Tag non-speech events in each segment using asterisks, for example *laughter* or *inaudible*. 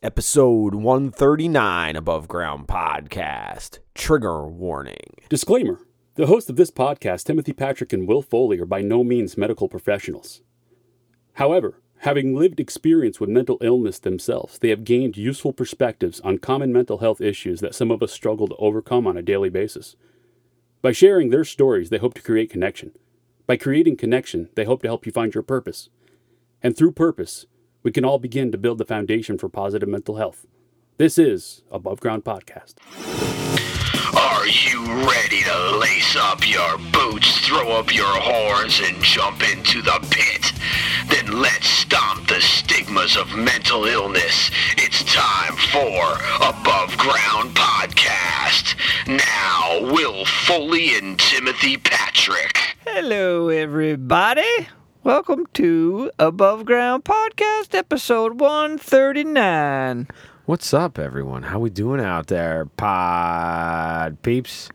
episode 139 Above Ground Podcast. Trigger warning. Disclaimer The hosts of this podcast, Timothy Patrick and Will Foley, are by no means medical professionals. However, having lived experience with mental illness themselves, they have gained useful perspectives on common mental health issues that some of us struggle to overcome on a daily basis. By sharing their stories, they hope to create connection. By creating connection, they hope to help you find your purpose. And through purpose, we can all begin to build the foundation for positive mental health. This is Above Ground Podcast. Are you ready to lace up your boots, throw up your horns, and jump into the pit? Then let's stomp the stigmas of mental illness. It's time for Above Ground Podcast. Now, Will Foley and Timothy Patrick. Hello, everybody. Welcome to Above Ground Podcast, episode 139. What's up, everyone? How we doing out there, pod peeps?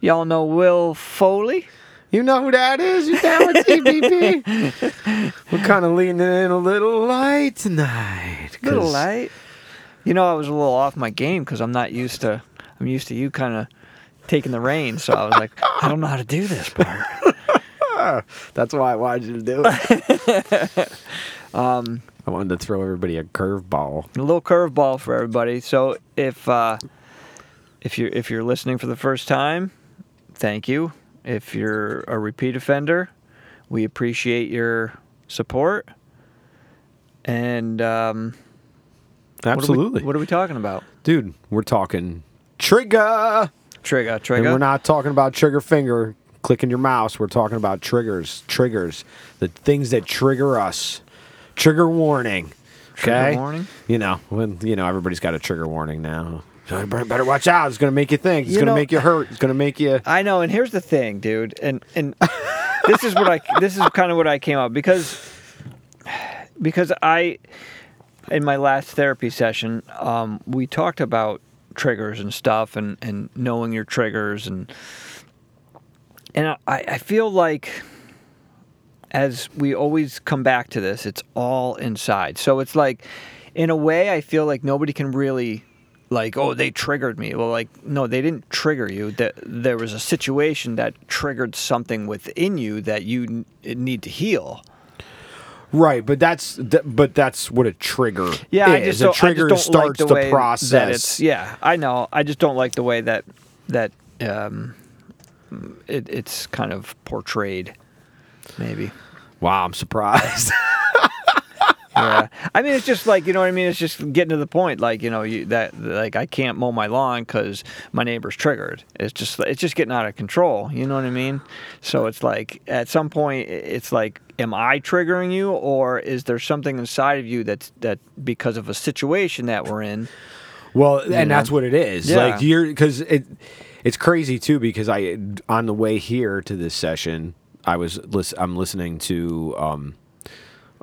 Y'all know Will Foley? You know who that is? You down with TBP? *laughs* We're kind of leaning in a little light tonight. 'cause- Little light. You know, I was a little off my game because I'm not used to. I'm used to you kind of taking the reins, so I was like, I don't know how to do this part. *laughs* *laughs* That's why I wanted you to do it. *laughs* um, I wanted to throw everybody a curveball. a little curveball for everybody. So if uh, if you're if you're listening for the first time, thank you. If you're a repeat offender, we appreciate your support. And um, what are we- Absolutely, what are, we, talking about? dude. We're talking trigger. Trigger, And trigger. we're not talking about trigger finger clicking your mouse. We're talking about triggers, triggers, the things that trigger us. Trigger warning. Trigger Okay. warning? You know when you know everybody's got a trigger warning now. So better better watch out. It's gonna make you think. It's You gonna know- make you hurt. It's gonna make you. *laughs* I know, and here's the thing, dude, and and *laughs* this is what I this is kind of what I came up because because I in my last therapy session um, we talked about triggers and stuff and and knowing your triggers and and I, I feel like as we always come back to this, it's all inside. So it's like, in a way, I feel like nobody can really, like, oh, they triggered me. Well, like, no, they didn't trigger you. That there was a situation that triggered something within you that you need to heal. Right, but that's th- but that's what a trigger Yeah, I is. just a I trigger just don't starts like the the process. Yeah, I know. I just don't like the way that that um, it, it's kind of portrayed. Maybe. wow, I'm surprised. *laughs* yeah. I mean, it's just like you know what I mean. It's just getting to the point, like you know, you, that like I can't mow my lawn because my neighbor's triggered. It's just it's just getting out of control. You know what I mean? So it's like at some point, it's like, am I triggering you, or is there something inside of you that's that because of a situation that we're in? Well, and that's what it is. Yeah. Like you're because it it's crazy too because I on the way here to this session I was lis- I'm listening to um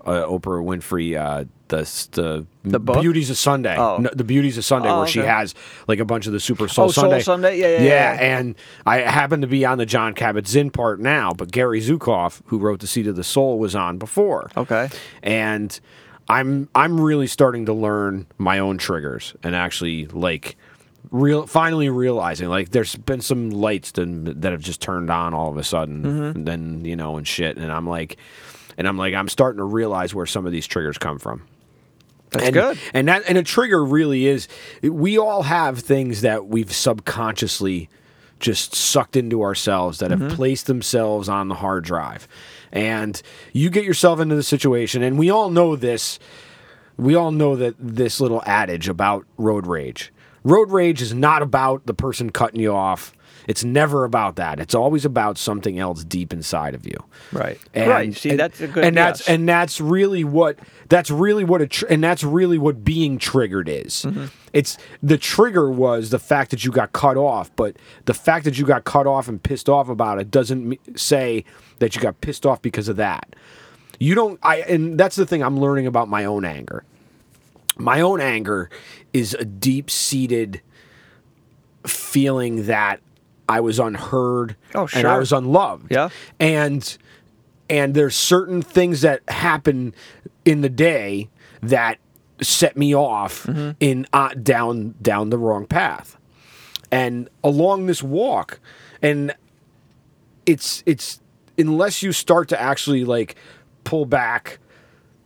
uh, Oprah Winfrey uh the the, The? Beauties of Sunday. Oh. No, the Beauties of Sunday Oh, where she has like a bunch of the Super Soul Oh, Soul Sunday. Sunday? Yeah, yeah, yeah, yeah. and I happen to be on the John Kabat-Zinn part now, but Gary Zukav, who wrote The Seat of the Soul, was on before Okay. and I'm I'm really starting to learn my own triggers and actually like real finally realizing like there's been some lights that, that have just turned on all of a sudden and then you know and shit and I'm like and I'm like I'm starting to realize where some of these triggers come from. That's and, good. And that and a trigger really is we all have things that we've subconsciously just sucked into ourselves that Mm-hmm. have placed themselves on the hard drive. And you get yourself into the situation and we all know this we all know that this little adage about road rage. Road rage is not about the person cutting you off. It's never about that. It's always about something else deep inside of you. Right. And, right. See, and- that's a good. And that's and that's really what that's really what a tr- and that's really what being triggered is. Mm-hmm. It's the trigger was the fact that you got cut off, but the fact that you got cut off and pissed off about it doesn't say that you got pissed off because of that. You don't I and that's the thing I'm learning about my own anger. My own anger is a deep-seated feeling that I was unheard Oh, and I was unloved. Yeah. And and there's certain things that happen in the day that set me off in uh, down down the wrong path. And along this walk, and it's it's unless you start to actually like pull back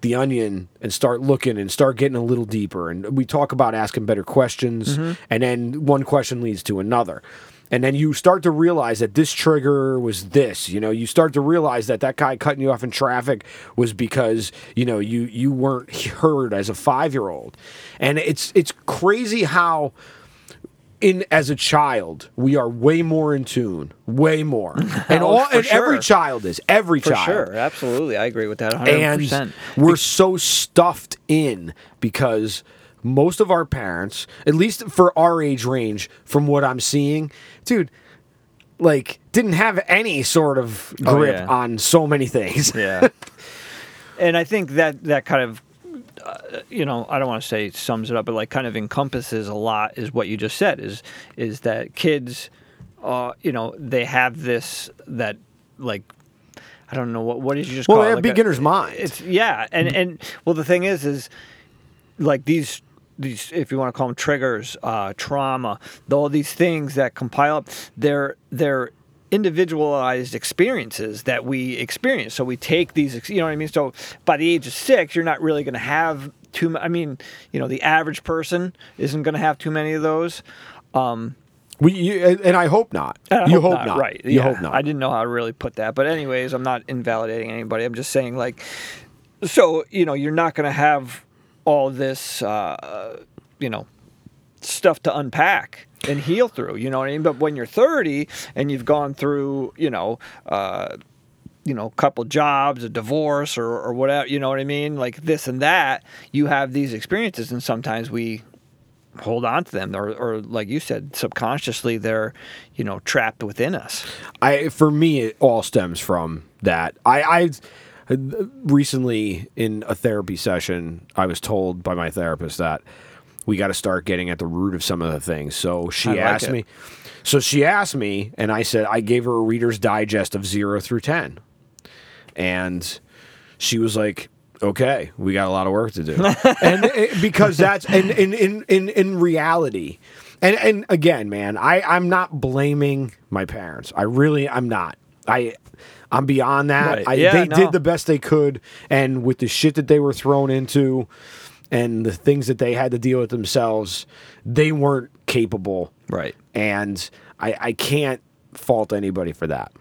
the onion and start looking and start getting a little deeper. And we talk about asking better questions mm-hmm. and then one question leads to another. And then you start to realize that this trigger was this you know? You start to realize that that guy cutting you off in traffic was because you know you you weren't *laughs* heard as a 5-year-old and it's it's crazy how in as a child, we are way more in tune, way more, *laughs* oh, and all and every child is every For child, sure, absolutely, I agree with that. 100%. and we're so stuffed in because most of our parents, at least for our age range, from what I'm seeing, dude, like didn't have any sort of Oh, grip yeah. on so many things. yeah. *laughs* and I think that that kind of, uh, you know, I don't want to say sums it up, but like kind of encompasses a lot. Is what you just said. Is is that kids, uh, you know, they have this that like. I don't know what what did you just Well, call they it? Like a- beginner's mind. It's yeah, and and well, the thing is, is like these these if you want to call them triggers, uh, trauma, all these things that compile up, they're they're individualized experiences that we experience. So we take these, you know what I mean. So by the age of six, you're not really going to have too. ma- I mean, you know, the average person isn't going to have too many of those. Um, We you, and I hope not. I you hope, not. right? You yeah. hope not. I didn't know how to really put that, but anyways, I'm not invalidating anybody. I'm just saying, like, so you know, you're not going to have all this, uh, you know, stuff to unpack and heal through. You know what I mean? But when you're 30 and you've gone through, you know. Uh, you know, couple jobs, a divorce, or, or whatever, you know what I mean? Like this and that, you have these experiences, and sometimes we hold on to them, or, or like you said, subconsciously they're, you know, trapped within us. I for me it all stems from that. I I recently in a therapy session I was told by my therapist that we got to start getting at the root of some of the things. So she like asked it. me so she asked me and I said I gave her a reader's digest of 0 through 10. And she was like Okay, we got a lot of work to do, *laughs* and it, because that's and in in in in reality, and and again, man, I I'm not blaming my parents. I really I'm not. I I'm beyond that. Right. I, Yeah, they no. did the best they could, and with the shit that they were thrown into, and the things that they had to deal with themselves, they weren't capable. Right. And I I can't fault anybody for that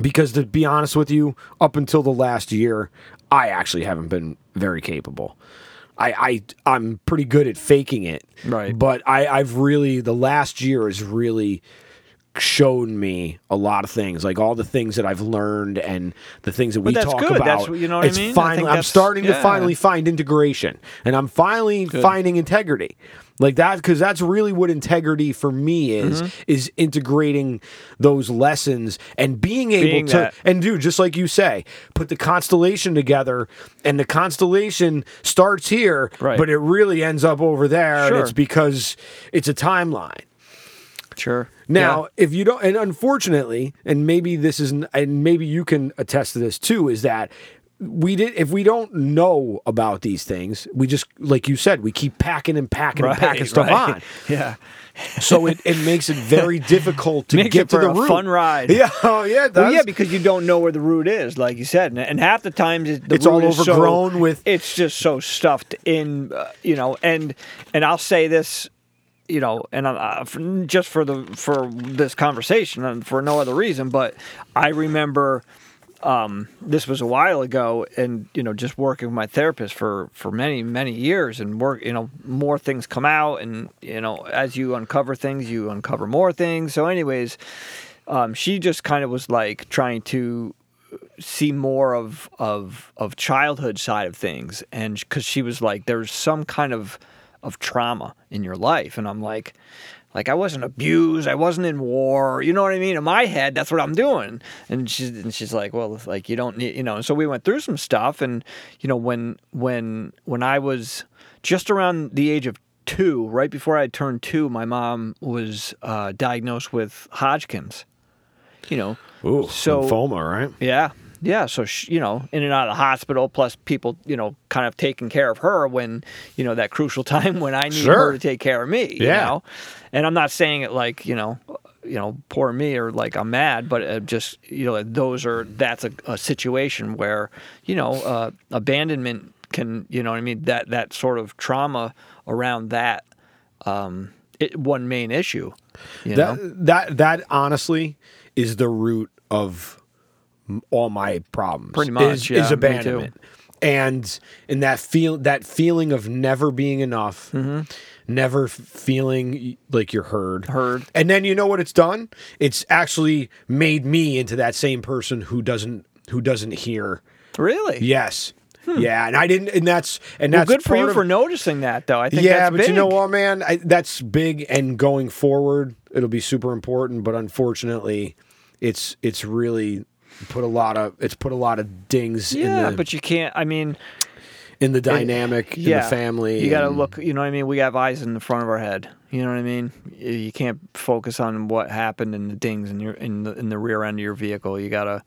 because to be honest with you, up until the last year, I actually haven't been very capable. I, I I'm pretty good at faking it, Right. But I I've really the last year is really shown me a lot of things, like all the things that I've learned and the things that we that's talk good. about. That's you know what I it's mean? I Finally, think I'm that's- starting to finally find integration, and I'm finally finding integrity. Like that, because that's really what integrity for me is: Mm-hmm. is integrating those lessons and being able Being to that- and dude, just like you say, put the constellation together, and the constellation starts here, Right. but it really ends up over there, and Sure. it's because it's a timeline. Sure. Now, if you don't, and unfortunately, and maybe this is, and maybe you can attest to this too, is that we did. If we don't know about these things, we just, like you said, we keep packing and packing yeah. and packing stuff right. on. *laughs* Yeah. So it, it makes it very *laughs* difficult to get it to the root. fun ride. Yeah, *laughs* oh yeah, it Well, yeah, because you don't know where the root is, like you said, and, and half the times it, the It's all is so- overgrown with- It's just so stuffed in, uh, you know. And and I'll say this, you know, and just for the for this conversation and for no other reason, but I remember um, this was a while ago, and you know, just working with my therapist for for many many years, and work, you know, more things come out, and you know, as you uncover things, you uncover more things. So, anyways, um, she just kind of was like trying to see more of of of childhood side of things, and because she was like, there's some kind of of trauma in your life, and I'm like. Like I wasn't abused, I wasn't in war. You know what I mean? In my head, that's what I'm doing. And she's and she's like, well, like you don't need, you know. And so we went through some stuff, and you know, when when when I was just around the age of two, right before I turned two, my mom was uh, diagnosed with Hodgkin's. You know, Ooh, so lymphoma, right? yeah, yeah, so sh you know, in and out of the hospital, plus people, you know, kind of taking care of her when, you know, that crucial *laughs* time when I need Sure. her to take care of me. You Yeah. know? And I'm not saying it like, you know, you know, poor me or like I'm mad, but uh, just you know, those are that's a, a situation where you know uh, abandonment can, you know, what I mean that that sort of trauma around that, um, it, one main issue. You know? That that that honestly is the root of all my problems. Pretty much, is, yeah, is abandonment, and and that feel that feeling of never being enough, never feeling like you're heard, Mm-hmm. Heard. and then you know what it's done? It's actually made me into that same person who doesn't who doesn't hear. really? Yes. Yeah, and I didn't, and that's and Well, that's good for you of- for noticing that, though. I think yeah, that's but big. you know what, man? I, that's big, and going forward, it'll be super important. But unfortunately, it's it's really put a lot of it's put a lot of dings Yeah, in the but you can't. I mean, in the dynamic in yeah, the family. You got to look. You know what I mean? We have eyes in the front of our head. You know what I mean? You can't focus on what happened in the dings in your in the in the rear end of your vehicle. You gotta,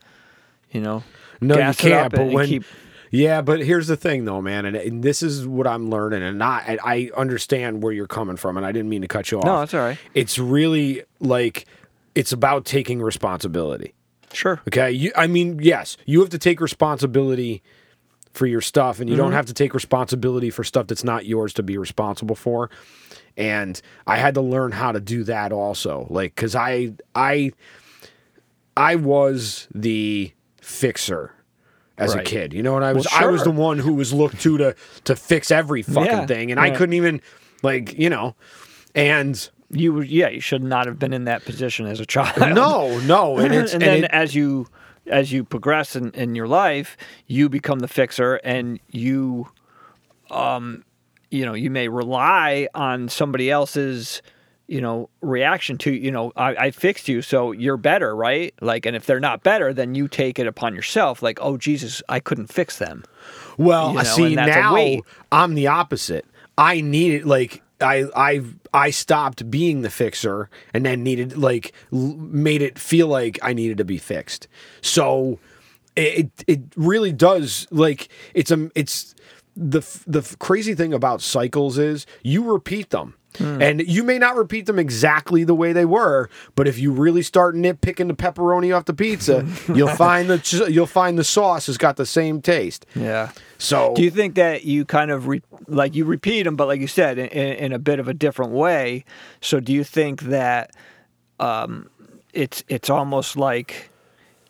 you know, No, you can't. But when keep. yeah, but here's the thing, though, man, and, and this is what I'm learning, and I I understand where you're coming from, and I didn't mean to cut you off. No, that's all right. It's really like it's about taking responsibility. Sure. Okay. You, I mean, yes, you have to take responsibility for your stuff, and you Mm-hmm. don't have to take responsibility for stuff that's not yours to be responsible for. And I had to learn how to do that also, like because I I I was the fixer as Right. a kid. You know what I was? Well, I was the one who was looked to to to fix every fucking Yeah, thing, and I couldn't even like you know, and. You were- yeah. You should not have been in that position as a child. No, no, *laughs* and it's and, and then it- as you as you progress in, in your life, you become the fixer, and you, um, you know, you may rely on somebody else's, you know, reaction to you know, I, I fixed you, so you're better, right? Like, and if they're not better, then you take it upon yourself, like, oh Jesus, I couldn't fix them. Well, you know, see and that's a now. I'm the opposite. I needed like I I I stopped being the fixer and then needed like l- made it feel like I needed to be fixed. So it it really does like it's a it's the the crazy thing about cycles is you repeat them. Hmm. And you may not repeat them exactly the way they were, but if you really start nitpicking the pepperoni off the pizza, *laughs* you'll find the ch- you'll find the sauce has got the same taste. Yeah. So Do you think that you kind of re- like you repeat them, but like you said, in, in, in a bit of a different way? So do you think that um, it's it's almost like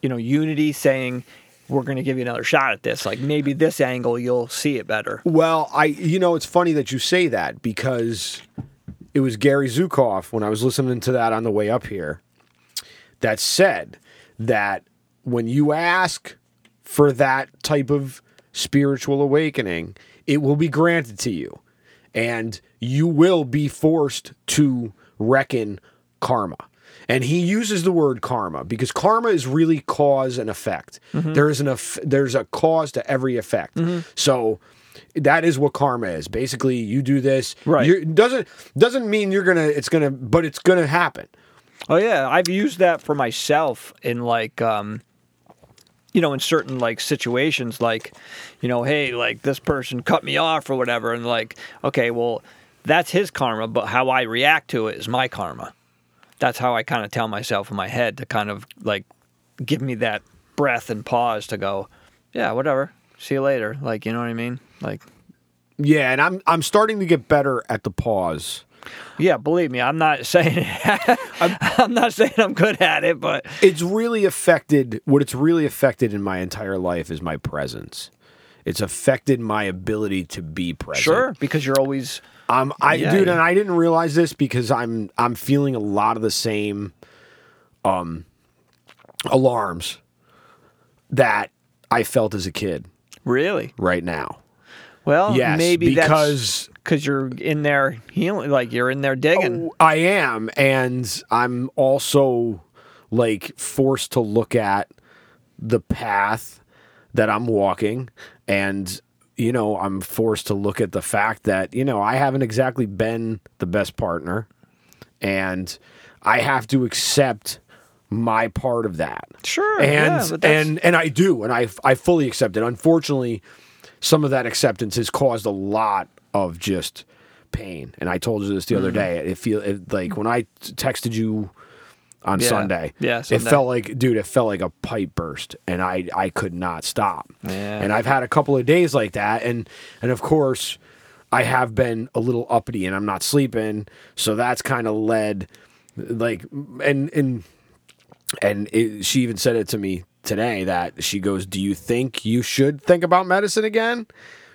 you know unity saying we're going to give you another shot at this? Like maybe this angle you'll see it better. Well, I you know it's funny that you say that because it was Gary Zukav when I was listening to that on the way up here that said that when you ask for that type of spiritual awakening, it will be granted to you and you will be forced to reckon karma. And he uses the word karma because karma is really cause and effect. Mm-hmm. There is an eff- there's a cause to every effect. Mm-hmm. So that is what karma is. Basically, you do this. Right. You, doesn't doesn't mean you're gonna. It's gonna, but it's gonna happen. Oh yeah, I've used that for myself in like um you know in certain like situations like you know hey like this person cut me off or whatever and like okay well that's his karma but how I react to it is my karma. That's how I kind of tell myself in my head to kind of like give me that breath and pause to go yeah whatever see you later like you know what I mean like Yeah, and I'm I'm starting to get better at the pause. yeah believe me I'm not *laughs* saying I'm not saying I'm good at it but it's really affected what it's really affected in my entire life is my presence. It's affected my ability to be present. Sure because you're always um i Yeah, dude yeah. and i didn't realize this because i'm i'm feeling a lot of the same um alarms that i felt as a kid. Really? Right now Well, yes maybe because because you're in there healing, like you're in there digging. Oh, I am, and I'm also like forced to look at the path that I'm walking, and you know, I'm forced to look at the fact that you know I haven't exactly been the best partner, and I have to accept my part of that. Sure, And yeah, and and I do, and I I fully accept it. Unfortunately, some of that acceptance has caused a lot of just pain. And I told you this the Mm-hmm. other day. It feel it, like when I t- texted you on Yeah. Sunday. Yeah, It felt like, dude, it felt like a pipe burst, and I I could not stop. Yeah. And I've had a couple of days like that, and and of course, I have been a little uppity, and I'm not sleeping, so that's kind of led, like, and and and it, she even said it to me today that she goes, "Do you think you should think about medicine again?"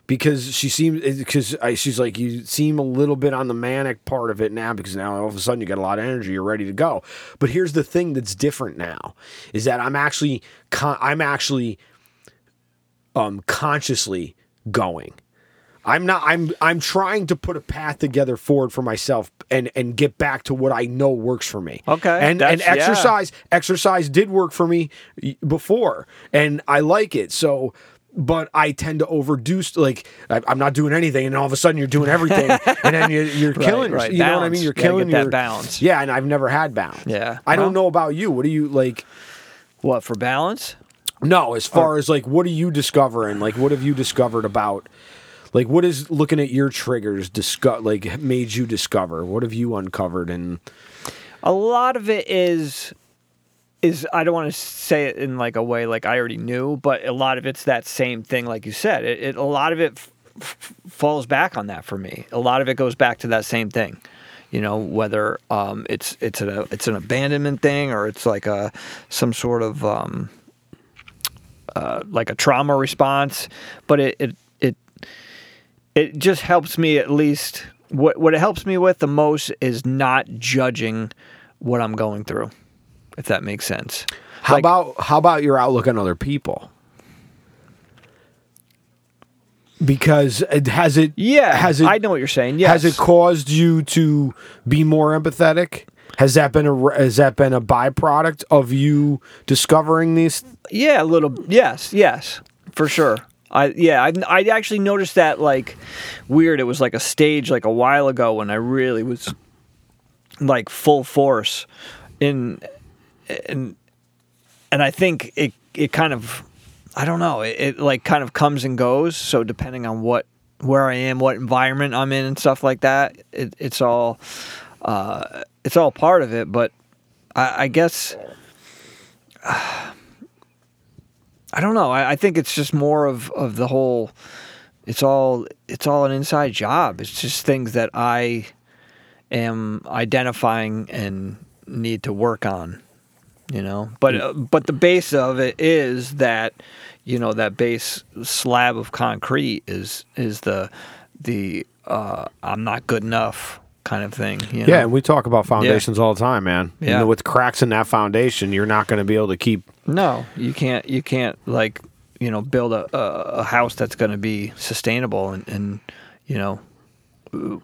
Because she seems because she's like you seem a little bit on the manic part of it now because now all of a sudden you got a lot of energy you're ready to go. But here's the thing that's different now is that I'm actually I'm actually um consciously going. I'm not I'm I'm trying to put a path together forward for myself and and get back to what I know works for me. Okay, And and that's- yeah. exercise exercise did work for me before and I like it. So but I tend to overdo like I, I'm not doing anything, and all of a sudden you're doing everything, *laughs* and then you're, you're killing. right. yourself. You know what I mean? You're killing get that your balance. Yeah, and I've never had balance. Yeah. I don't know about you. What do you like? what for balance? No, as far as like, what are you discovering? Like, what have you discovered about? Like, what is looking at your triggers disco- like made you discover? What have you uncovered? And A lot of it is is I don't want to say it in like a way like I already knew, but a lot of it's that same thing, like you said. It, it a lot of it f- f- falls back on that for me. A lot of it goes back to that same thing. You know, whether um, it's it's an it's an abandonment thing or it's like a some sort of um, uh, like a trauma response, but it it it just helps me at least. What what it helps me with the most is not judging what I'm going through, if that makes sense. how Like- about how about your outlook on other people? Because it, has it? Yeah, Has it? I know what you're saying. Yes. Has it caused you to be more empathetic? Has that been a has that been a byproduct of you discovering these? Yeah, a little. Yes, yes, for sure. I yeah, I I actually noticed that like weird. It was like a stage like a while ago when I really was like full force in and and I think it it kind of I don't know it, it like kind of comes and goes. So depending on what where I am, what environment I'm in, and stuff like that, it, it's all uh, it's all part of it. But I, I guess. I don't know. I, I think it's just more of, of the whole. It's all it's all an inside job. It's just things that I am identifying and need to work on. You know, but uh, but the base of it is that you know that base slab of concrete is is the the uh, I'm not good enough kind of thing. You know? Yeah, and we talk about foundations all the time, man. You Yeah. know, with cracks in that foundation, you're not going to be able to keep. No, you can't. You can't like you know build a a, a house that's going to be sustainable and, and you know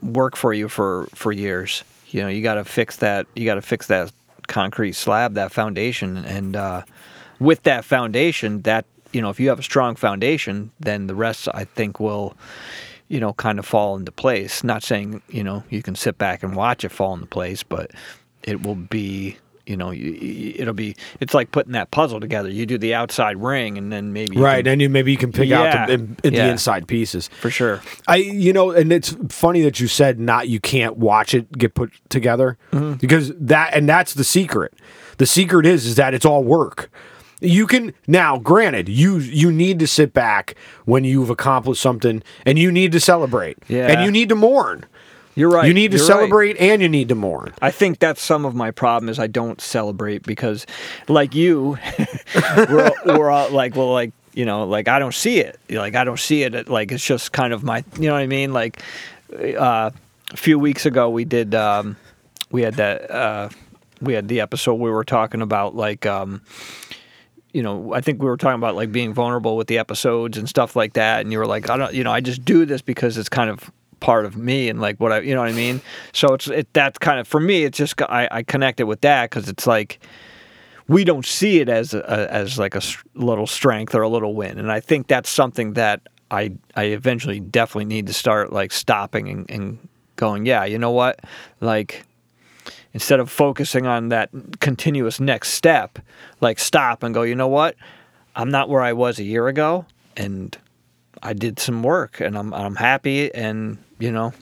work for you for for years. You know, you got to fix that. You got to fix that concrete slab, that foundation, and uh, with that foundation, that you know, if you have a strong foundation, then the rest I think will you know, kind of fall into place. Not saying, you know, you can sit back and watch it fall into place, but it will be, you know, it'll be, it's like putting that puzzle together. You do the outside ring and then maybe. Right, can- and you maybe you can pick out the, in, in the yeah. inside pieces. for sure. I, you know, and it's funny that you said not you can't watch it get put together Mm-hmm. because that and that's the secret. The secret is is that it's all work. You can now, granted, you you need to sit back when you've accomplished something, and you need to celebrate, Yeah. and you need to mourn. You're right. You need to You're right. celebrate, and you need to mourn. I think that's some of my problem is I don't celebrate because, like you, *laughs* we're, we're all like, well, like you know, like I don't see it. Like I don't see it. Like it's just kind of my, you know what I mean? Like uh, a few weeks ago we did, um, we had that, uh, we had the episode we were talking about like. Um, you know, I think we were talking about like being vulnerable with the episodes and stuff like that. And you were like, I don't, you know, I just do this because it's kind of part of me and like what I, you know what I mean? So it's, it, that's kind of, for me, it's just, I, I connect it with that because it's like, we don't see it as a, as like a little strength or a little win. And I think that's something that I, I eventually definitely need to start like stopping and, and going, yeah, you know what? Like, instead of focusing on that continuous next step, like stop and go, you know what? I'm not where I was a year ago, and I did some work, and I'm I'm happy, and you know,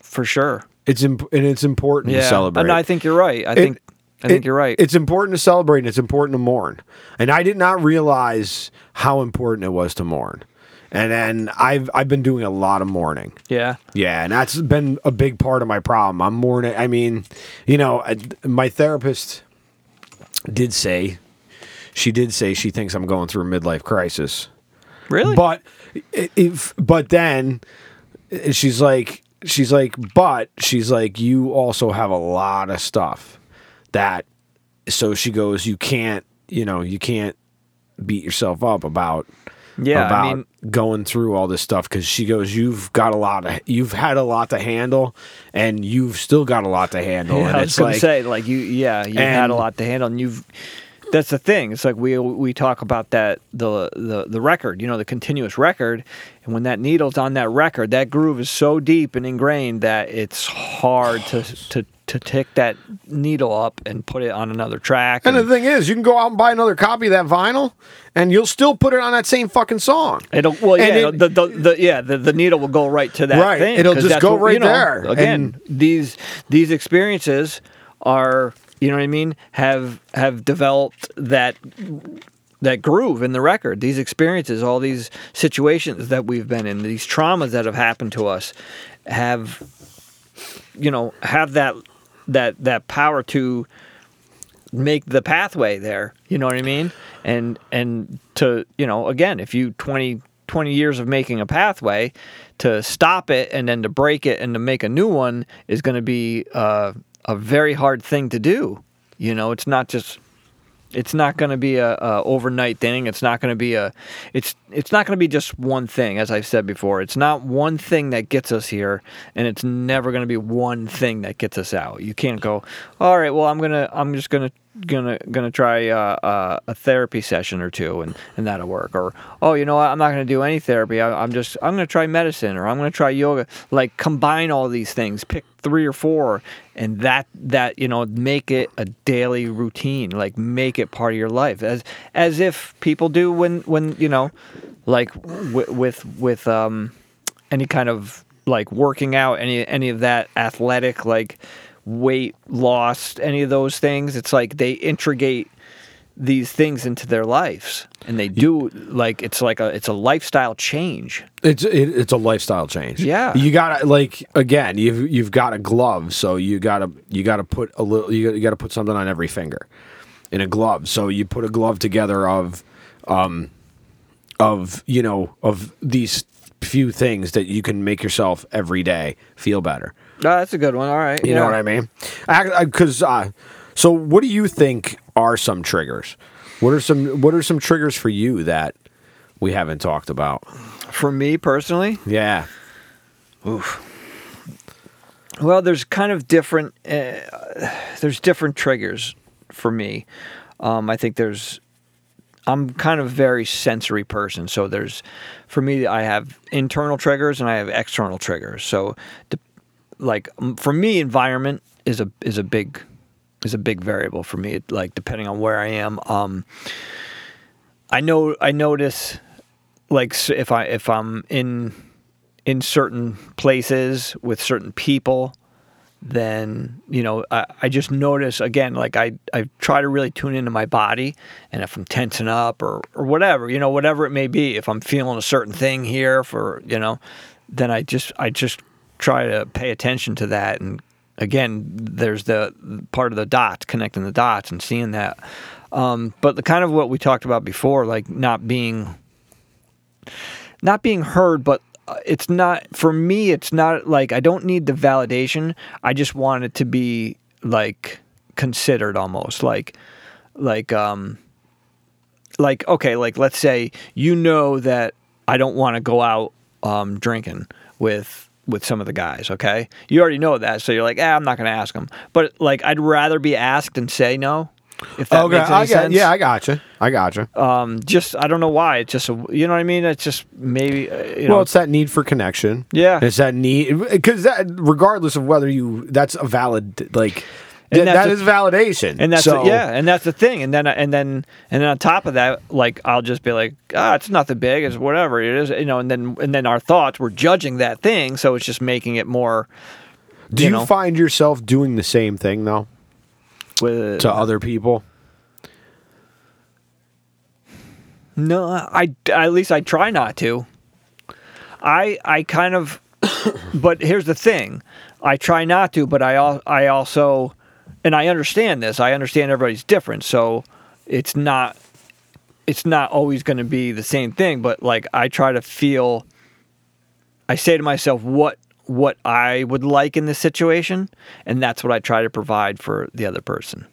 for sure. It's imp- and it's important to celebrate. and I think you're right. I think I think It- you're right. It's important to celebrate and it's important to mourn. And I did not realize how important it was to mourn. And then I've I've been doing a lot of mourning. yeah, Yeah, and that's been a big part of my problem. I'm mourning. I mean, you know, I, my therapist did say, she did say she thinks I'm going through a midlife crisis. really. But if but then eh, she's like she's like but she's like you also have a lot of stuff that so she goes you can't you know you can't beat yourself up about yeah, about I mean, going through all this stuff because she goes you've got a lot of you've had a lot to handle and you've still got a lot to *laughs* handle Yeah, and I was it's gonna say like you, yeah, you've had a lot to handle, and you've. That's the thing. It's like we we talk about that the the the record, you know, the continuous record, and when that needle's on that record, that groove is so deep and ingrained that it's hard to to to take that needle up and put it on another track. and and the thing is you can go out and buy another copy of that vinyl and you'll still put it on that same fucking song It'll well, yeah, it'll- the, the, the yeah the, the needle will go right to that Right, thing. It'll just go right you know, there, Again, these these experiences are you know what I mean have have developed that that groove in the record. These experiences, all these situations that we've been in, these traumas that have happened to us, have you know have that that that power to make the pathway there you know what i mean and and to you know again if you 20 20 years of making a pathway to stop it and then to break it and to make a new one is going to be uh, a very hard thing to do you know it's not just it's not going to be a, a overnight thing. It's not going to be a it's it's not going to be just one thing as I've said before. It's not one thing that gets us here and it's never going to be one thing that gets us out. You can't go, "All right, well, I'm going to I'm just going to gonna gonna try uh, uh, a therapy session or two and, and that'll work. Or oh you know what? I'm not gonna do any therapy. I, I'm just I'm gonna try medicine or I'm gonna try yoga. Like combine all these things. Pick three or four and that that you know make it a daily routine. Like make it part of your life. As as if people do when when you know like w- with with um any kind of like working out any any of that athletic like weight loss any of those things it's like they integrate these things into their lives and they do like it's like a it's a lifestyle change It's it, it's a lifestyle change. Yeah. you gotta like again. You've you've got a glove, so you gotta you gotta put a little. You gotta, you gotta put something on every finger in a glove. So you put a glove together of, um, of you know of these few things that you can make yourself every day feel better. oh, that's a good one all right You know what I mean? Because uh, so what do you think are some triggers? What are some what are some triggers for you that we haven't talked about? for me personally Yeah. Oof. Well, there's kind of different. Uh, there's different triggers for me. Um, I think there's. I'm kind of very sensory person, so there's, for me, I have internal triggers and I have external triggers. So, de- like for me, environment is a is a big is a big variable for me. Like depending on where I am, um, I know I notice like if I if I'm in in certain places with certain people, then you know I, I just notice again like I, I try to really tune into my body and if I'm tensing up or, or whatever you know whatever it may be if I'm feeling a certain thing here for you know then I just I just try to pay attention to that. And again there's the part of the dots connecting the dots and seeing that. Um, but the kind of what we talked about before like not being not being heard, but it's not for me. It's not like I don't need the validation. I just want it to be like considered almost like like um like okay like let's say you know that I don't want to go out um drinking with with some of the guys okay you already know that so you're like ah, I'm not gonna ask them but like I'd rather be asked and say no if that okay, makes any I got, sense yeah, I gotcha. I gotcha. um, just I don't know why. It's just a, you know what I mean. It's just maybe uh, you well, know. it's that need for connection. Yeah. it's that need because that regardless of whether you that's a valid like Th- that's that a- is validation. And that's so, the, yeah, and that's the thing. And then and then and then on top of that, like I'll just be like, ah, it's nothing big, it's whatever it is, you know. And then and then our thoughts, we're judging that thing, so it's just making it more. Do you, know. find yourself doing the same thing though With, to other people? No, I at least I try not to. I I kind of, *coughs* but here's the thing, I try not to, but I I also, and I understand this. I understand everybody's different, so it's not it's not always going to be the same thing. But like I try to feel, I say to myself what what I would like in this situation, and that's what I try to provide for the other person.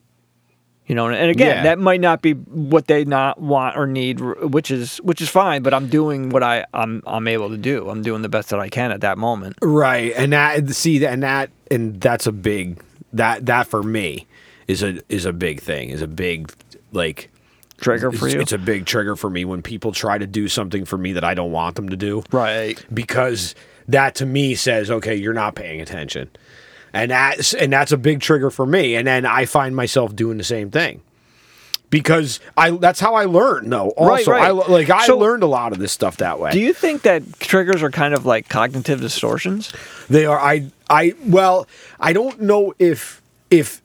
You know, and again, Yeah. that might not be what they not want or need, which is which is fine. But I'm doing what I I'm I'm able to do. I'm doing the best that I can at that moment. Right, and that see, that and that and that's a big that that for me is a is a big thing. Is a big like Trigger for it's, you, it's a big trigger for me when people try to do something for me that I don't want them to do. right? because that to me says okay you're not paying attention and that's and that's a big trigger for me and then i find myself doing the same thing because i that's how i learned though also right. i like i So- learned a lot of this stuff that way Do you think that triggers are kind of like cognitive distortions? they are i i well i don't know if if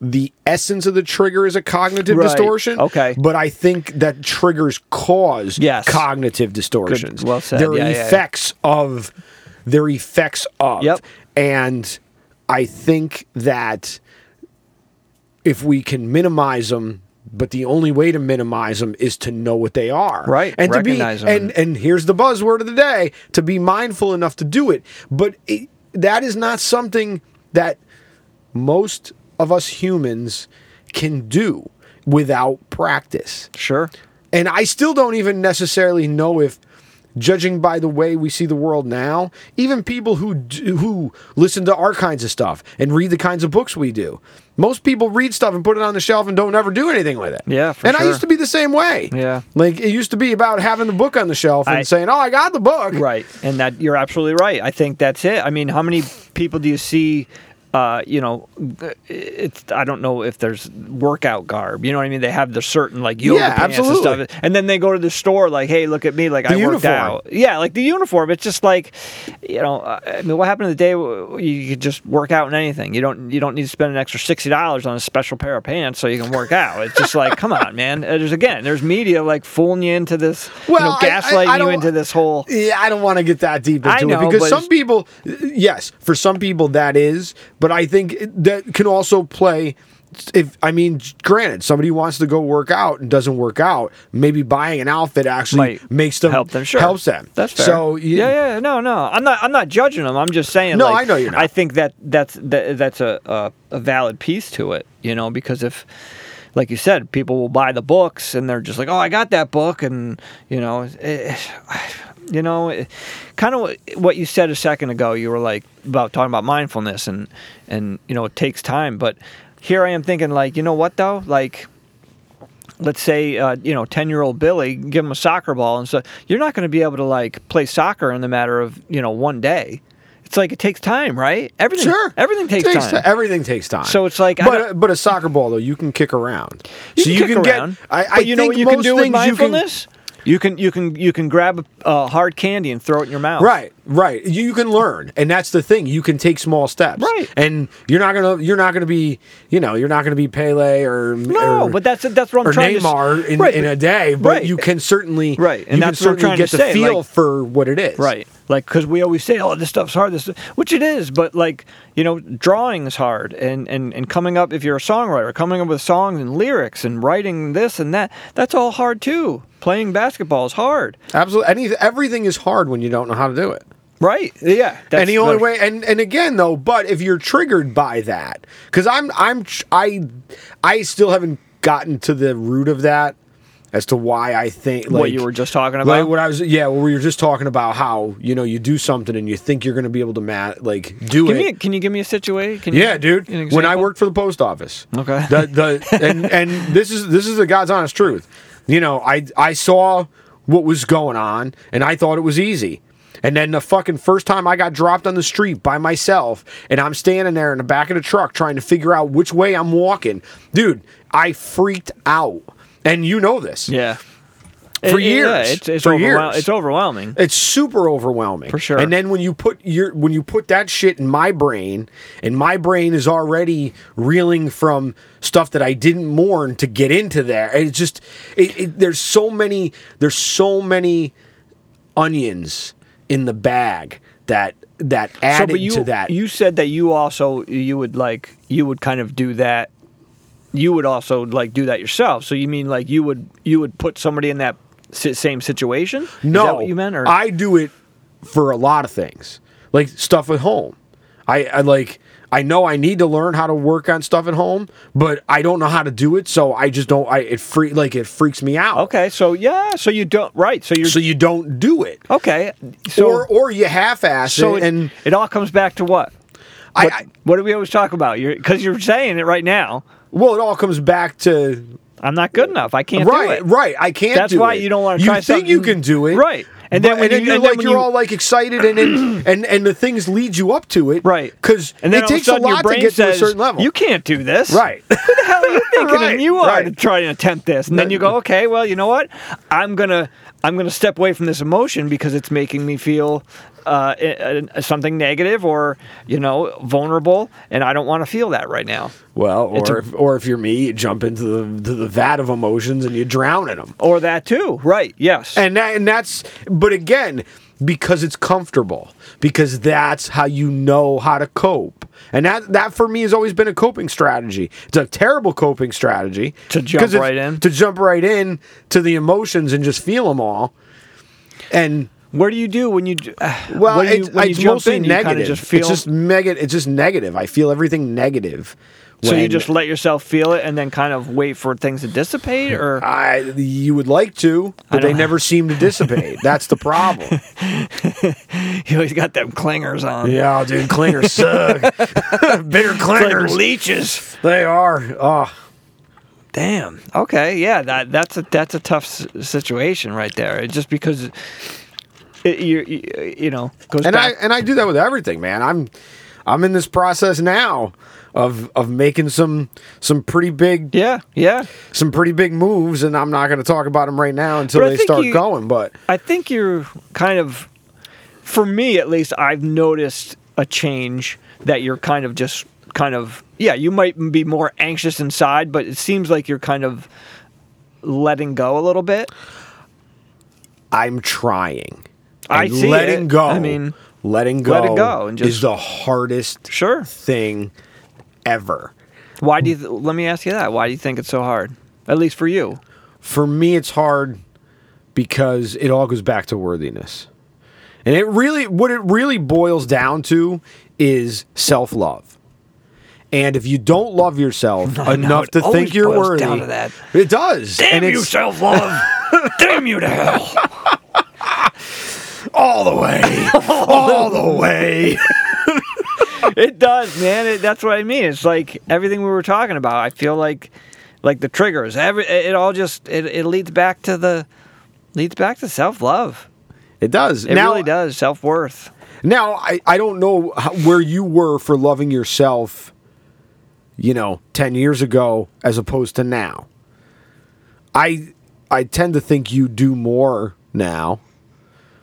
the essence of the trigger is a cognitive Right. distortion. Okay. But I think that triggers cause Yes. cognitive distortions. Well said. They're Yeah, yeah, yeah. effects of they're effects of. Yep. And I think that if we can minimize them, but the only way to minimize them is to know what they are, Right. And Recognize to be and and here's the buzzword of the day: to be mindful enough to do it. But it, that is not something that most of us humans can do without practice. Sure. And I still don't even necessarily know if, judging by the way we see the world now, even people who do, who listen to our kinds of stuff and read the kinds of books we do, most people read stuff and put it on the shelf and don't ever do anything with it. Yeah, and I used to be the same way. Yeah. like it used to be about having the book on the shelf and I- saying, "Oh, I got the book." Right. And that you're absolutely right. I think that's it. I mean, how many people do you see? Uh, you know, it's I don't know if there's workout garb. You know what I mean? They have the certain like yoga Yeah, pants and stuff, and then they go to the store like, "Hey, look at me! Like The I worked uniform. out." Yeah, like the uniform. It's just like, you know, uh, I mean, what happened to the day you could just work out in anything? You don't you don't need to spend an extra sixty dollars on a special pair of pants so you can work out. It's just like, come on, man. Uh, There's again, there's media like fooling you into this, Well, you know, I- I- gaslighting I you into this whole. Yeah, I don't want to get that deep I into know, it because some people, yes, for some people that is, but I think that can also play. If I mean, granted, somebody wants to go work out and doesn't work out, maybe buying an outfit actually Might makes them help them. Sure, helps them. That's fair. So you- yeah, yeah, no, no, I'm not. I'm not judging them. I'm just saying. No, like, I know you're not. I think that that's that, that's a, a a valid piece to it. You know, because if, like you said, people will buy the books and they're just like, oh, I got that book, and you know, eh, you know, kind of what you said a second ago. You were like about talking about mindfulness and and you know it takes time, but here I am thinking like, you know what though, like let's say uh, you know 10 year old billy give him a soccer ball and so you're not going to be able to like play soccer in the matter of you know one day it's like it takes time right everything Sure, everything takes, time ti- Everything takes time. So it's like, but but a soccer ball though, you can kick around. you so can you kick can around, get. I, I you know what you can do with things you can- mindfulness you can you can you can grab a uh, hard candy and throw it in your mouth. Right, right. You, you can learn, and that's the thing. You can take small steps, Right. And you're not gonna, you're not gonna be, you know, you're not gonna be Pele or no or, but that's that's what i'm or trying Neymar to in, right, in a day. But right. you can certainly, Right, and you that's can certainly trying get to the say, feel like- for what it is. Right. Like, because we always say, oh, this stuff's hard, this, which it is, but like, you know, drawing is hard. And, and, and coming up, if you're a songwriter, coming up with songs and lyrics and writing this and that, that's all hard too. Playing basketball is hard. Absolutely. Any, everything is hard when you don't know how to do it. Right. Yeah. That's and the only way, and, and again though, but if you're triggered by that, because I'm I'm I I still haven't gotten to the root of that as to why I think like what you were just talking about. Like what I was, yeah. Well, we were just talking about how you know you do something and you think you're going to be able to ma- like do can, it. you, can you give me a situation? Can you- yeah, dude. When I worked for the post office, Okay. the the and *laughs* and this is this is the God's honest truth. You know, I I saw what was going on and I thought it was easy. And then the fucking first time I got dropped on the street by myself and I'm standing there in the back of the truck trying to figure out which way I'm walking. Dude, I freaked out. And you know this. Yeah. For It- years. yeah, it's, it's, For overwhel- years. it's overwhelming. It's super overwhelming. For sure. And then when you put your when you put that shit in my brain, and my brain is already reeling from stuff that I didn't mourn to get into there. It's just it, it, there's so many there's so many onions in the bag that that added but you, to that. You said that you also you would like you would kind of do that. You would also like do that yourself. So you mean like you would you would put somebody in that same situation? Is no, that what you meant? Or I do it for a lot of things, like stuff at home. I, I like. I know I need to learn how to work on stuff at home, but I don't know how to do it, so I just don't. I it free like it freaks me out. okay, so yeah, so you don't right. So you're So you don't do it, okay. So or or you half-ass so it, and it all comes back to what? I, What, I what do we always talk about? You're because you're saying it right now. well, it all comes back to I'm not good enough. I can't right, do it. right. I can't. That's why it. you don't wanna try. You think you can do it, Right. And then when and then you- then like you- all like excited, and and *clears throat* and, and the things lead you up to it, Right. Because And then it all takes a sudden your lot to get says, to a certain level. You can't do this. Right. *laughs* Who the hell are you thinking Right, and you are right. to try and attempt this? And then you go, okay, well, you know what? I'm gonna I'm gonna step away from this emotion because it's making me feel uh, i- something negative or you know vulnerable, and I don't want to feel that right now. Well, or a- if, or if you're me, you jump into the to the vat of emotions and you drown in them. Or that too. Right. Yes. And that, and that's but again because it's comfortable because that's how you know how to cope. And that that for me has always been a coping strategy. It's a terrible coping strategy To jump right in? To jump right in to the emotions and just feel them all. And what do you do when you uh, *sighs* well, you, it's, when it's jump mostly in? Negative. just feel. it's just mega. It's just negative. I feel everything negative. So you just let yourself feel it and then kind of wait for things to dissipate, *laughs* or I you would like to, but they don't- never seem to dissipate. That's the problem. *laughs* you always got them clingers on. yeah, dude, clingers *laughs* suck. Bitter It's like clingers. leeches. they are. Oh, Damn. Okay. Yeah. That that's a that's a tough s- situation right there. It's just because it, you, you you know goes and I and I do that with everything, man. I'm I'm in this process now of of making some some pretty big yeah. Yeah. some pretty big moves, and I'm not going to talk about them right now until they start you- going. But I think you're kind of, for me at least, I've noticed a change that you're kind of just kind of yeah. You might be more anxious inside, but it seems like you're kind of letting go a little bit. I'm trying. I see letting it. go. I mean, letting go. let it go and is the hardest Sure. thing ever. Why do you? Th- let me ask you that. Why do you think it's so hard? At least for you. For me, it's hard because it all goes back to worthiness. And it really, what it really boils down to is self love. And if you don't love yourself *laughs* I enough to think you're worthy, down to that. it does. and you, self love. *laughs* Damn you to hell. all the way, *laughs* all the way. It does, man. It, that's what I mean. It's like everything we were talking about. I feel like, like the triggers. Every it all just it, it leads back to the leads back to self love. It does. It now, really does. Self worth. Now, I, I don't know how, where you were for loving yourself, you know, 10 years ago as opposed to now. I I tend to think you do more now.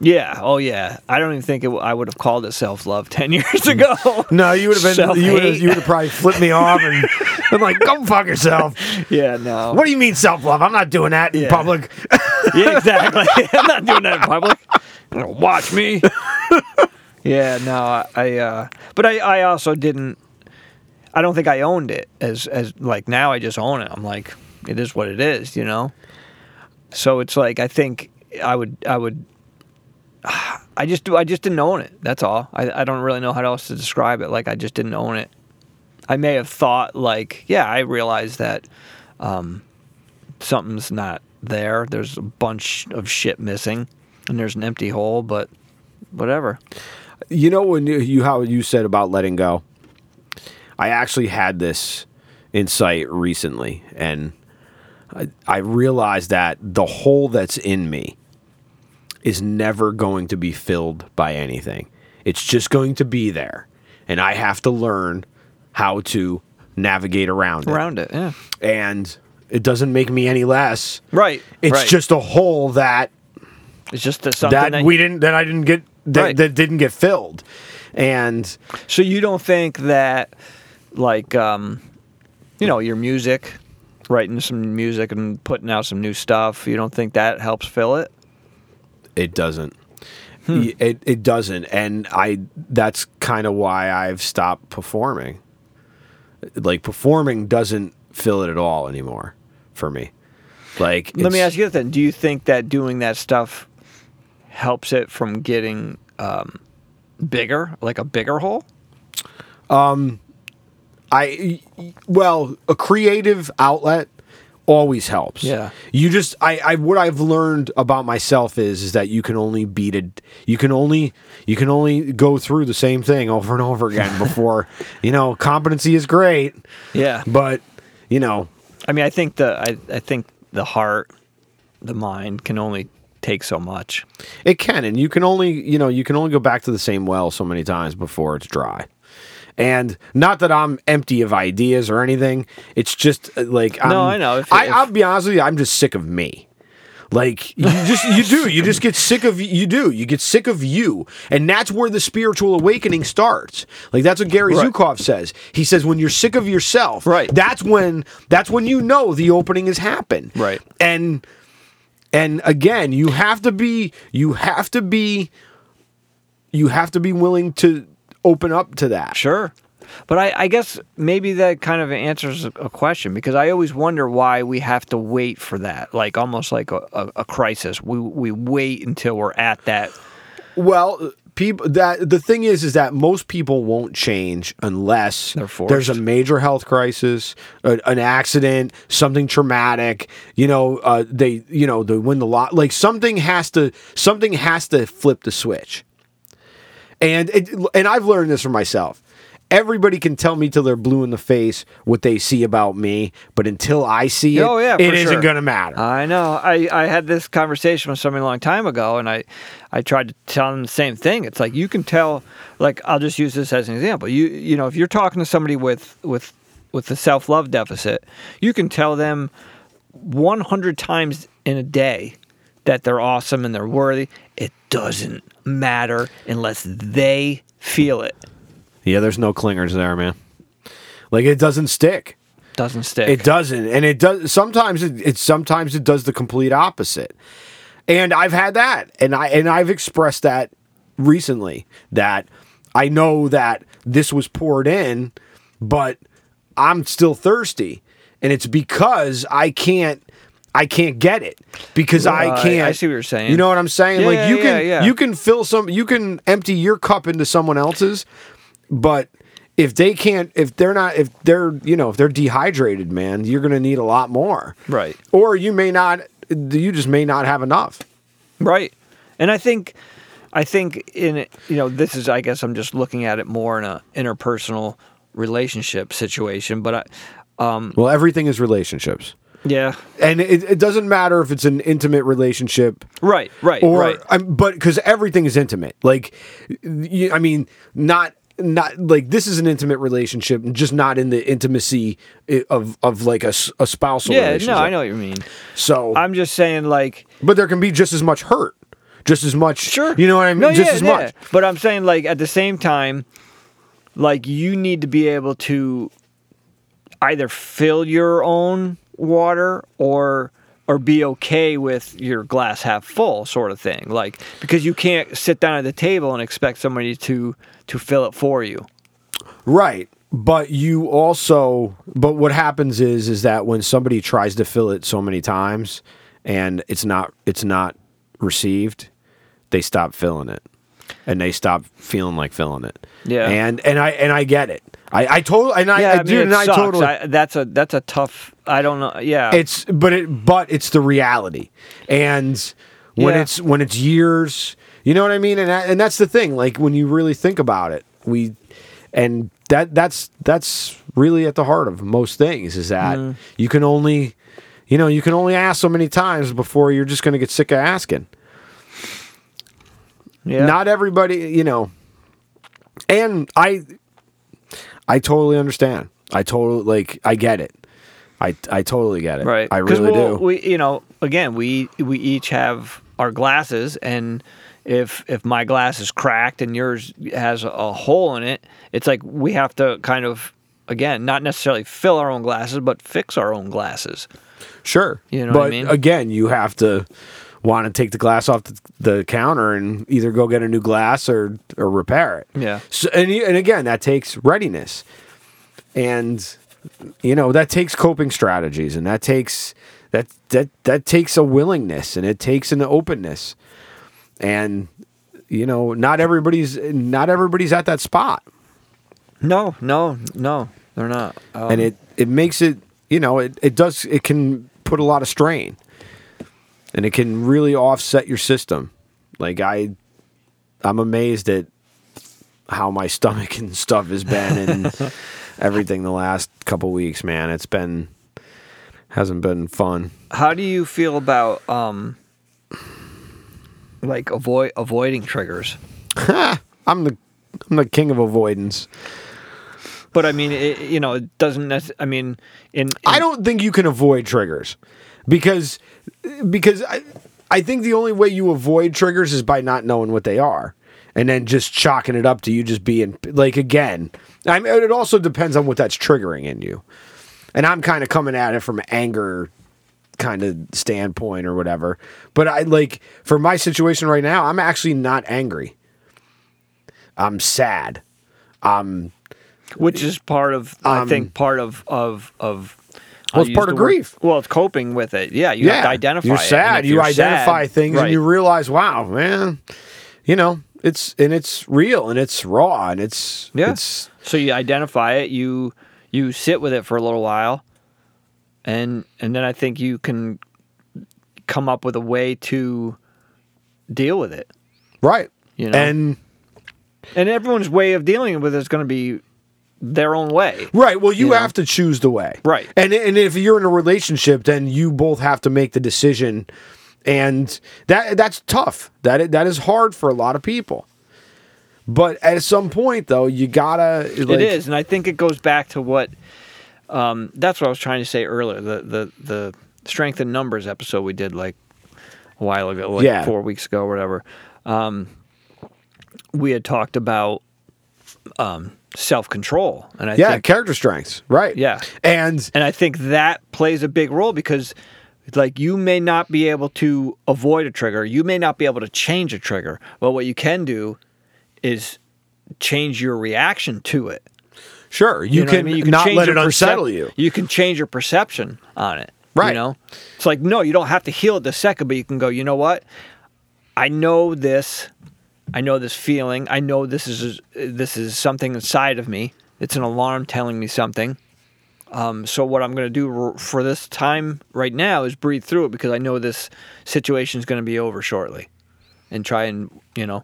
Yeah. Oh yeah. I don't even think it, w- I would have called it self love *laughs* ten years ago. No, you would have been you would have Self-hate. you would have probably flipped me off and *laughs* been like, "Go fuck yourself." yeah. No. What do you mean self-love? I'm not doing that in Yeah. public. *laughs* Yeah. Exactly. I'm not doing that in public. Watch me. yeah. No. I. I uh, but I. I also didn't. I don't think I owned it as as like now. I just own it. I'm like, it is what it is. You know. So it's like I think I would. I would. *sighs* I just do. I just didn't own it. That's all. I. I don't really know how else to describe it. Like I just didn't own it. I may have thought like, yeah, I realize that um, something's not there. There's a bunch of shit missing, and there's an empty hole. But whatever. You know when you, you how you said about letting go. I actually had this insight recently, and I, I realized that the hole that's in me, is never going to be filled by anything. It's just going to be there. And I have to learn how to navigate around it. Around it, yeah. And it doesn't make me any less. Right. It's right. just a hole that it's just a, something that that, we didn't that I didn't get that, Right. that didn't get filled. And So you don't think that, like, um, you know, your music, writing some music and putting out some new stuff, you don't think that helps fill it? It doesn't. Y- It it doesn't, and I that's kind of why I've stopped performing. Like performing doesn't fill it at all anymore for me. Like Let me ask you this then: Do you think that doing that stuff helps it from getting um, bigger, like a bigger hole? Um, I well, a creative outlet always helps. Yeah. You just I, I what I've learned about myself is is that you can only beat it you can only you can only go through the same thing over and over again *laughs* before you know, competency is great, Yeah. but you know, I mean, I think the I, I think the heart, the mind can only take so much. It can, and you can only you know you can only go back to the same well so many times before it's dry. And not that I'm empty of ideas or anything. It's just uh, like I'm, No, I know. If- I, if- I'll be honest with you. I'm just sick of me. Like you just you do you just get sick of you do you get sick of you and that's where the spiritual awakening starts like that's what Gary Right. Zukav says he says when you're sick of yourself Right. that's when that's when you know the opening has happened Right. and and again you have to be you have to be you have to be willing to open up to that Sure. But I, I guess maybe that kind of answers a question because I always wonder why we have to wait for that, like almost like a, a, a crisis. We we wait until we're at that. well people that the thing is is that most people won't change unless there's a major health crisis a, an accident something traumatic you know uh, they you know they win the lot like something has to something has to flip the switch and it, and I've learned this for myself. Everybody can tell me till they're blue in the face what they see about me, but until I see it, Oh, yeah, it isn't sure. going to matter. I know. I, I had this conversation with somebody a long time ago, and I, I tried to tell them the same thing. It's like you can tell. Like I'll just use this as an example. You you know if you're talking to somebody with with with a self love deficit, you can tell them 100 times in a day that they're awesome and they're worthy. It doesn't matter unless they feel it. yeah, there's no clingers there, man. Like it doesn't stick. Doesn't stick. It doesn't, and it does. Sometimes it, it sometimes it does the complete opposite. And I've had that, and I and I've expressed that recently that I know that this was poured in, but I'm still thirsty, and it's because I can't. I can't get it because I can't. I see what you're saying. You know what I'm saying? Yeah, like you yeah, can yeah. you can fill some you can empty your cup into someone else's, but if they can't if they're not if they're you know if they're dehydrated, man, you're gonna need a lot more. Right. Or you may not you just may not have enough. Right. And I think I think in you know this is I guess I'm just looking at it more in a interpersonal relationship situation, but I um, Well, everything is relationships. Yeah. And it, it doesn't matter if it's an intimate relationship Right, right, or right. I'm, but because everything is intimate like you, i mean not not like this is an intimate relationship just not in the intimacy of of like a, a spousal Yeah, relationship no, I know what you mean. so I'm just saying like but there can be just as much hurt just as much Sure. you know what i mean No, just yeah, as yeah. much But I'm saying like at the same time, like you need to be able to either fill your own water or or be okay with your glass half full sort of thing. Like because you can't sit down at the table and expect somebody to to fill it for you. right but you also but what happens is is that when somebody tries to fill it so many times and it's not it's not received they stop filling it and they stop feeling like filling it Yeah. and and i and i get it i i totally and i, Yeah, I, I, mean, do and i totally I, that's a that's a tough. I don't know. Yeah, it's but it but it's the reality and when Yeah. it's when it's years you know what i mean and and that's the thing like when you really think about it we and that that's that's really at the heart of most things is that Mm-hmm. you can only you know you can only ask so many times before you're just going to get sick of asking Yeah. Not everybody, you know. And I I totally understand. I totally like I get it. I I totally get it. Right. I really we'll- do. We, you know, again, we we each have our glasses, and if if my glass is cracked and yours has a hole in it, it's like we have to kind of again, not necessarily fill our own glasses, but fix our own glasses. Sure. You know but what I mean? again, you have to want to take the glass off the, the counter and either go get a new glass or or repair it. Yeah. So, and and again, that takes readiness, and you know that takes coping strategies, and that takes that that that takes a willingness, and it takes an openness, and you know not everybody's not everybody's at that spot, No, no, no, they're not. Um, and it it makes it you know it it does it can put a lot of strain, and it can really offset your system. Like I, I'm amazed at how my *laughs* stomach and stuff has been and *laughs* everything the last couple weeks, man. It's been hasn't been fun. How do you feel about um, like avoid avoiding triggers? *laughs* I'm the I'm the king of avoidance. But I mean, it, you know, it doesn't. Nec- I mean, in, in I don't think you can avoid triggers because because I I think the only way you avoid triggers is by not knowing what they are and then just chalking it up to you just being like again. I mean, it also depends on what that's triggering in you. And I'm kind of coming at it from an anger kind of standpoint or whatever. But I like for my situation right now, I'm actually not angry. I'm sad. I'm which is part of I um, think part of of of. Well, it's part of word- grief. Well, it's coping with it. Yeah, you have to identify. You're sad. You you're identify sad- things right. and you realize, wow, man, you know, it's and it's real and it's raw and it's Yeah. it's So you identify it. You you sit with it for a little while, and and then I think you can come up with a way to deal with it. right. You know? And And everyone's way of dealing with it is going to be their own way. right, well, you, You know? have to choose the way. Right. And and if you're in a relationship, then you both have to make the decision, and that that's tough. That that is hard for a lot of people. But at some point, though, you gotta. Like, it is, and I think it goes back to what. Um, that's what I was trying to say earlier. The the the strength in numbers episode we did like a while ago, like Yeah. four weeks ago or whatever. Um, we had talked about um, self control, and I Yeah, think character strengths. Right. Yeah. And and I think that plays a big role because like you may not be able to avoid a trigger, you may not be able to change a trigger, but what you can do is change your reaction to it. sure, you, You, know what I can, mean? You can not let it percep- unsettle you. You can change your perception on it. Right. You know, it's like no, you don't have to heal it the second, but you can go. You know what? I know this. I know this feeling. I know this is this is something inside of me. It's an alarm telling me something. Um, so what I'm going to do r- for this time right now is breathe through it because I know this situation is going to be over shortly, and try and you know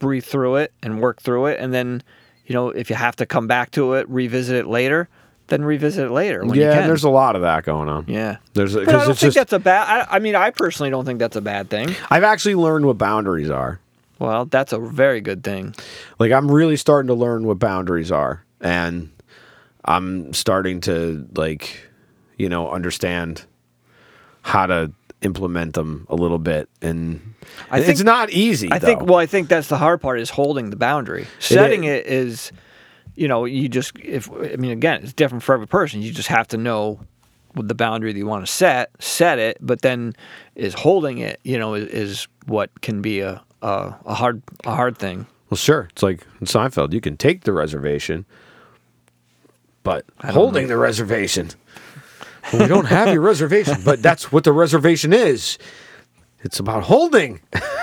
breathe through it and work through it, and then you know if you have to come back to it, revisit it later, then revisit it later when you Yeah, there's a lot of that going on. yeah. There's But I don't think just that's a bad. I, I mean, I personally don't think that's a bad thing. I've actually learned what boundaries are. Well, that's a very good thing. Like I'm really starting to learn what boundaries are and I'm starting to like you know understand how to implement them a little bit and I it's not easy I think. Well, I think that's the hard part is holding the boundary. Setting it is, you know, you just if I mean again, it's different for every person. You just have to know what the boundary that you want to set, set it. But then is holding it, you know, is, is what can be a, a a hard a hard thing. well sure, it's like in Seinfeld, you can take the reservation but holding know. the reservation well, we don't have your reservation, *laughs* but that's what the reservation is. It's about holding. *laughs*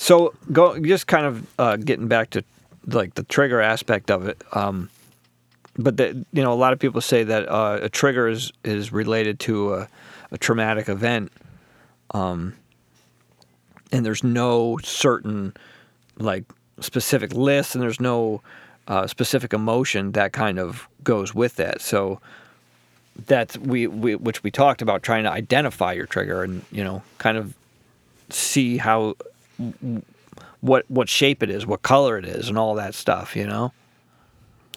So go just kind of uh, getting back to like the trigger aspect of it. Um, but the, you know, a lot of people say that uh, a trigger is is related to a, a traumatic event, um, and there's no certain like specific list, and there's no uh, specific emotion that kind of goes with that. So that's we, we which we talked about trying to identify your trigger and you know kind of see how what what shape it is, what color it is, and all that stuff. You know.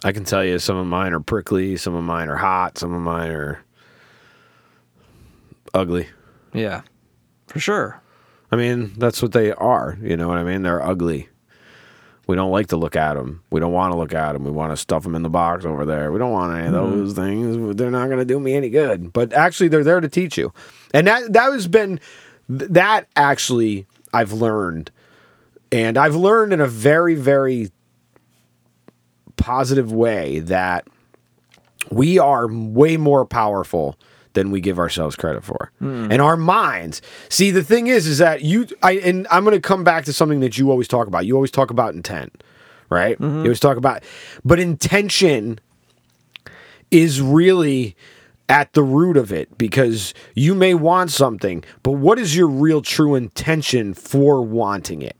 I can tell you some of mine are prickly, some of mine are hot, some of mine are ugly. Yeah, for sure. I mean, that's what they are. You know what I mean? They're ugly. We don't like to look at them. We don't want to look at them. We want to stuff them in the box over there. We don't want any of mm-hmm. those things. They're not going to do me any good. But actually, they're there to teach you. And that that has been that actually I've learned, and I've learned in a very very positive way that we are way more powerful than we give ourselves credit for. Hmm. And our minds. See, the thing is is that you I and I'm going to come back to something that you always talk about. You always talk about intent, right? Mm-hmm. You always talk about but intention is really at the root of it because you may want something, but what is your real true intention for wanting it?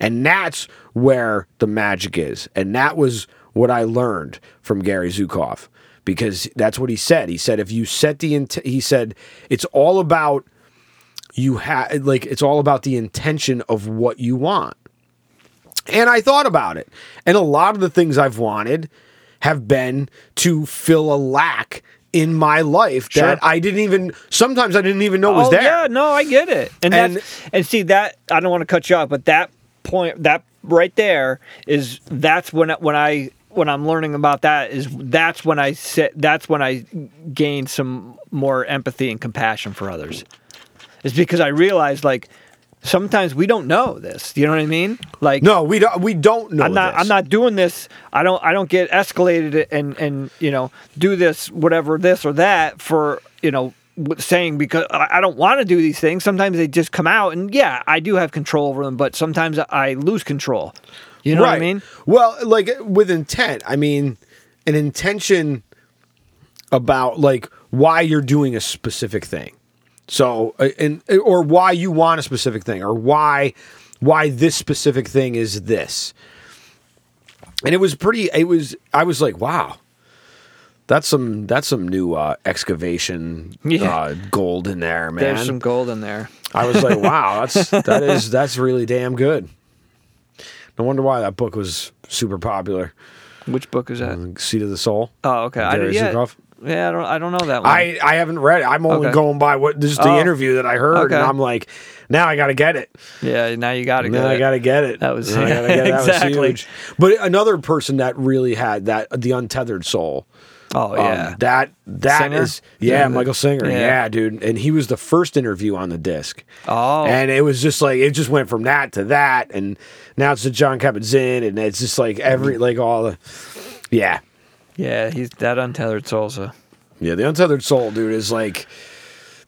And that's where the magic is. And that was what I learned from Gary Zukav because that's what he said. He said if you set the int- he said it's all about you have like it's all about the intention of what you want. And I thought about it. And a lot of the things I've wanted have been to fill a lack in my life that I didn't even sometimes I didn't even know was oh there. yeah, no, I get it. And And- that's and see that I don't want to cut you off, but that point that right there is that's when when I when I'm learning about that is that's when I sit that's when I gain some more empathy and compassion for others. It's because I realize like sometimes we don't know this. You know what I mean? Like No, we don't we don't know I'm not. this. I'm not doing this. I don't. I don't get escalated and and you know do this whatever this or that for you know saying because I I don't want to do these things. Sometimes they just come out and yeah, I do have control over them, but sometimes I lose control. You know what I mean? Well, like with intent, I mean an intention about like why you're doing a specific thing. So, uh, and or why you want a specific thing, or why why this specific thing is this. And it was pretty. It was. I was like, wow. That's some. That's some new uh, excavation Yeah. uh, gold in there, man. There's some gold in there. I was like, *laughs* wow, that's that is that's really damn good. No wonder why that book was super popular. Which book is that? Mm, Seat of the Soul. Oh, okay. I, yeah, yeah, I don't. I don't know that one. I, I haven't read it. I'm only Okay. going by what just the Oh. interview that I heard, Okay. and I'm like, now I got to get it. yeah. Now you got to Now. I got to get it. That was- Now I gotta get it. That *laughs* was exactly. huge. But another person that really had that the untethered soul. Oh um, yeah. that that Singer? is yeah, Yeah, Michael Singer. yeah. Yeah. dude. And he was the first interview on the disc. Oh. And it was just like it just went from that to that, and now it's the John Kabat-Zinn, and it's just like every like all the yeah. yeah. He's that untethered soul's a Yeah, the untethered soul, dude, is like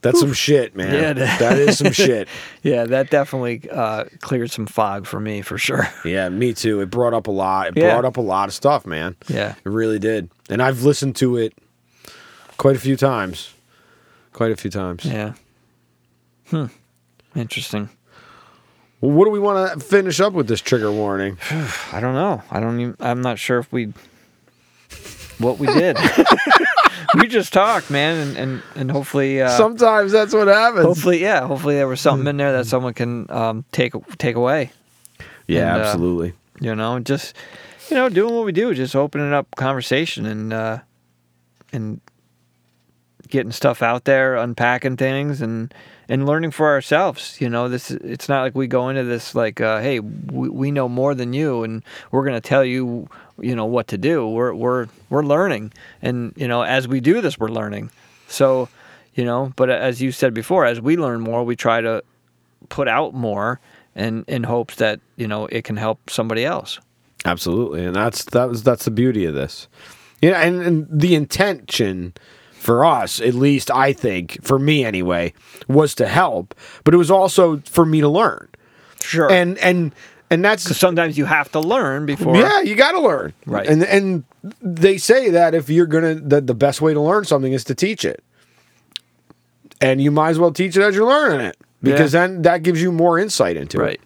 that's some shit, man. Yeah, that- that is some *laughs* shit. Yeah, that definitely uh, cleared some fog for me for sure. *laughs* Yeah, me too. It brought up a lot. It Yeah. brought up a lot of stuff, man. Yeah. It really did. And I've listened to it quite a few times. Quite a few times. Yeah. Hmm. Interesting. Well, what do we want to finish up with this trigger warning? *sighs* I don't know. I don't even. I'm not sure if we. What we did. *laughs* we just talked, man, and and, and hopefully. Uh, Sometimes that's what happens. Hopefully, yeah. Hopefully, there was something in there that someone can um, take take away. yeah, and, uh, absolutely. You know, just you know, doing what we do, just opening up conversation and uh, and getting stuff out there, unpacking things, and and learning for ourselves. You know, this it's not like we go into this like, uh, hey, we, we know more than you, and we're gonna tell you, you know, what to do. We're we're we're learning, and you know, as we do this, we're learning. So, you know, but as you said before, as we learn more, we try to put out more, and in hopes that you know it can help somebody else. Absolutely, and that's that was that's the beauty of this. Yeah, and, and the intention for us, at least I think, for me anyway, was to help, but it was also for me to learn. Sure. And and and that's sometimes you have to learn before. yeah, you got to learn. Right. And and they say that if you're gonna that the best way to learn something is to teach it, and you might as well teach it as you're learning it because Yeah. then that gives you more insight into Right. it.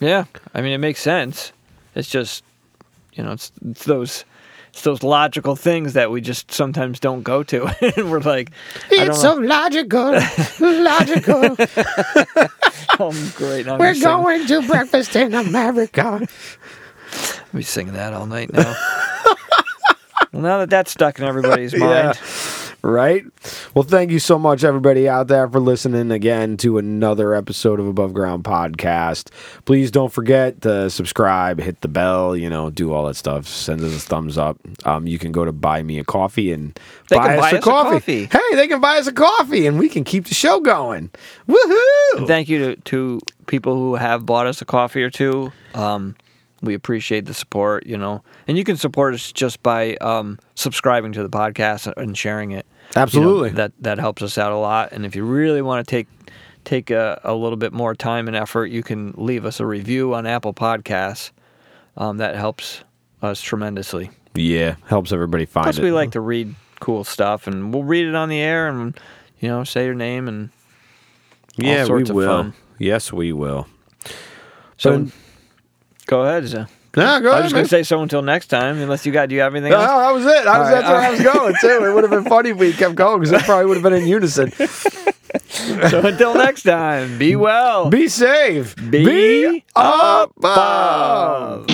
Right. Yeah. I mean, it makes sense. It's just, you know, it's, it's those it's those logical things that we just sometimes don't go to, *laughs* and we're like, It's so logical, logical. *laughs* I'm great. I'm We're gonna to breakfast in America. I'll be singing that all night now. *laughs* well, now that that's stuck in everybody's mind, Right? Well, thank you so much, everybody out there, for listening again to another episode of Above Ground Podcast. Please don't forget to subscribe, hit the bell, you know, do all that stuff. Send us a thumbs up. Um, you can go to buy me a coffee and They buy, us, buy a us a coffee. coffee. Hey, they can buy us a coffee and we can keep the show going. Woohoo! thank you to, to people who have bought us a coffee or two. Um, we appreciate the support, you know, and you can support us just by um, subscribing to the podcast and sharing it. You know, Absolutely. that that helps us out a lot. And if you really want to take take a, a little bit more time and effort, you can leave us a review on Apple Podcasts. Um, that helps us tremendously. yeah, helps everybody find Plus, it. we like to read cool stuff, and we'll read it on the air, and you know, say your name and all yeah, we of will. fun. Yes, we will. so. But- go ahead. Zah. Yeah, go I ahead, was going to say so until next time, unless you got. Do you have anything No, else? that was it. I was, right, that's where I was going too. It would have been funny if we kept going because it probably would have been in unison. *laughs* so until next time, be well. Be safe. Be above. above.